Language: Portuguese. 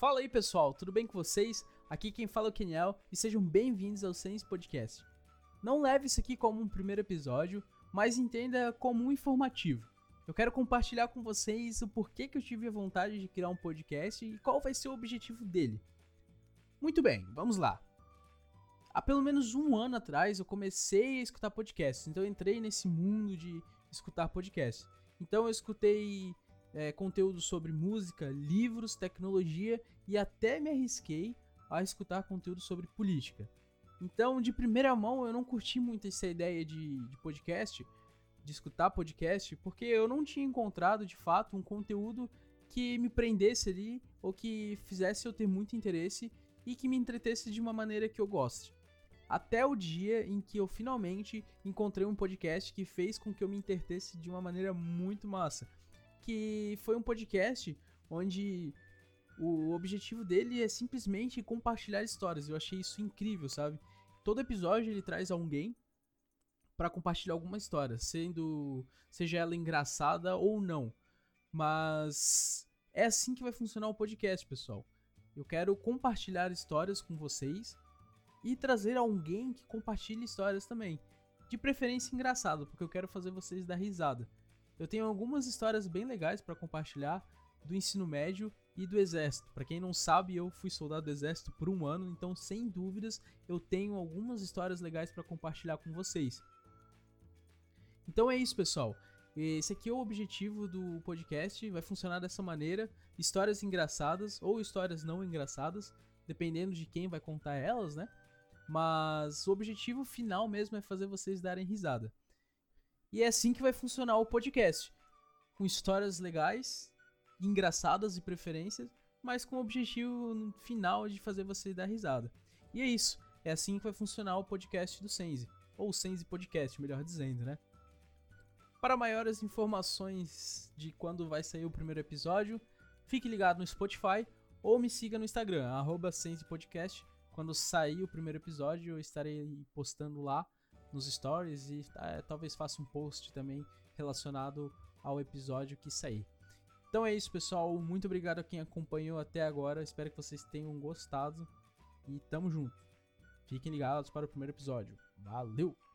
Fala aí pessoal, tudo bem com vocês? Aqui quem fala é o Keniel e sejam bem-vindos ao Sense Podcast. Não leve isso aqui como um primeiro episódio, mas entenda como um informativo. Eu quero compartilhar com vocês o porquê que eu tive a vontade de criar um podcast e qual vai ser o objetivo dele. Muito bem, vamos lá. Há pelo menos um ano atrás eu comecei a escutar podcasts, então eu entrei nesse mundo de escutar podcasts. Então eu escutei é, conteúdo sobre música, livros, tecnologia e até me arrisquei a escutar conteúdo sobre política. Então, de primeira mão, eu não curti muito essa ideia de, de podcast, de escutar podcast, porque eu não tinha encontrado de fato um conteúdo que me prendesse ali ou que fizesse eu ter muito interesse e que me entretesse de uma maneira que eu goste. Até o dia em que eu finalmente encontrei um podcast que fez com que eu me entretesse de uma maneira muito massa que foi um podcast onde o objetivo dele é simplesmente compartilhar histórias. Eu achei isso incrível, sabe? Todo episódio ele traz alguém para compartilhar alguma história, sendo seja ela engraçada ou não. Mas é assim que vai funcionar o podcast, pessoal. Eu quero compartilhar histórias com vocês e trazer alguém que compartilhe histórias também. De preferência engraçado, porque eu quero fazer vocês dar risada. Eu tenho algumas histórias bem legais para compartilhar do ensino médio e do exército. Para quem não sabe, eu fui soldado do exército por um ano, então sem dúvidas eu tenho algumas histórias legais para compartilhar com vocês. Então é isso, pessoal. Esse aqui é o objetivo do podcast, vai funcionar dessa maneira: histórias engraçadas ou histórias não engraçadas, dependendo de quem vai contar elas, né? Mas o objetivo final mesmo é fazer vocês darem risada. E é assim que vai funcionar o podcast. Com histórias legais, engraçadas e preferências, mas com o objetivo final de fazer você dar risada. E é isso. É assim que vai funcionar o podcast do Sense. Ou Sense Podcast, melhor dizendo, né? Para maiores informações de quando vai sair o primeiro episódio, fique ligado no Spotify ou me siga no Instagram, arroba Podcast. Quando sair o primeiro episódio, eu estarei postando lá nos stories e é, talvez faça um post também relacionado ao episódio que sair. Então é isso, pessoal. Muito obrigado a quem acompanhou até agora. Espero que vocês tenham gostado e tamo junto. Fiquem ligados para o primeiro episódio. Valeu!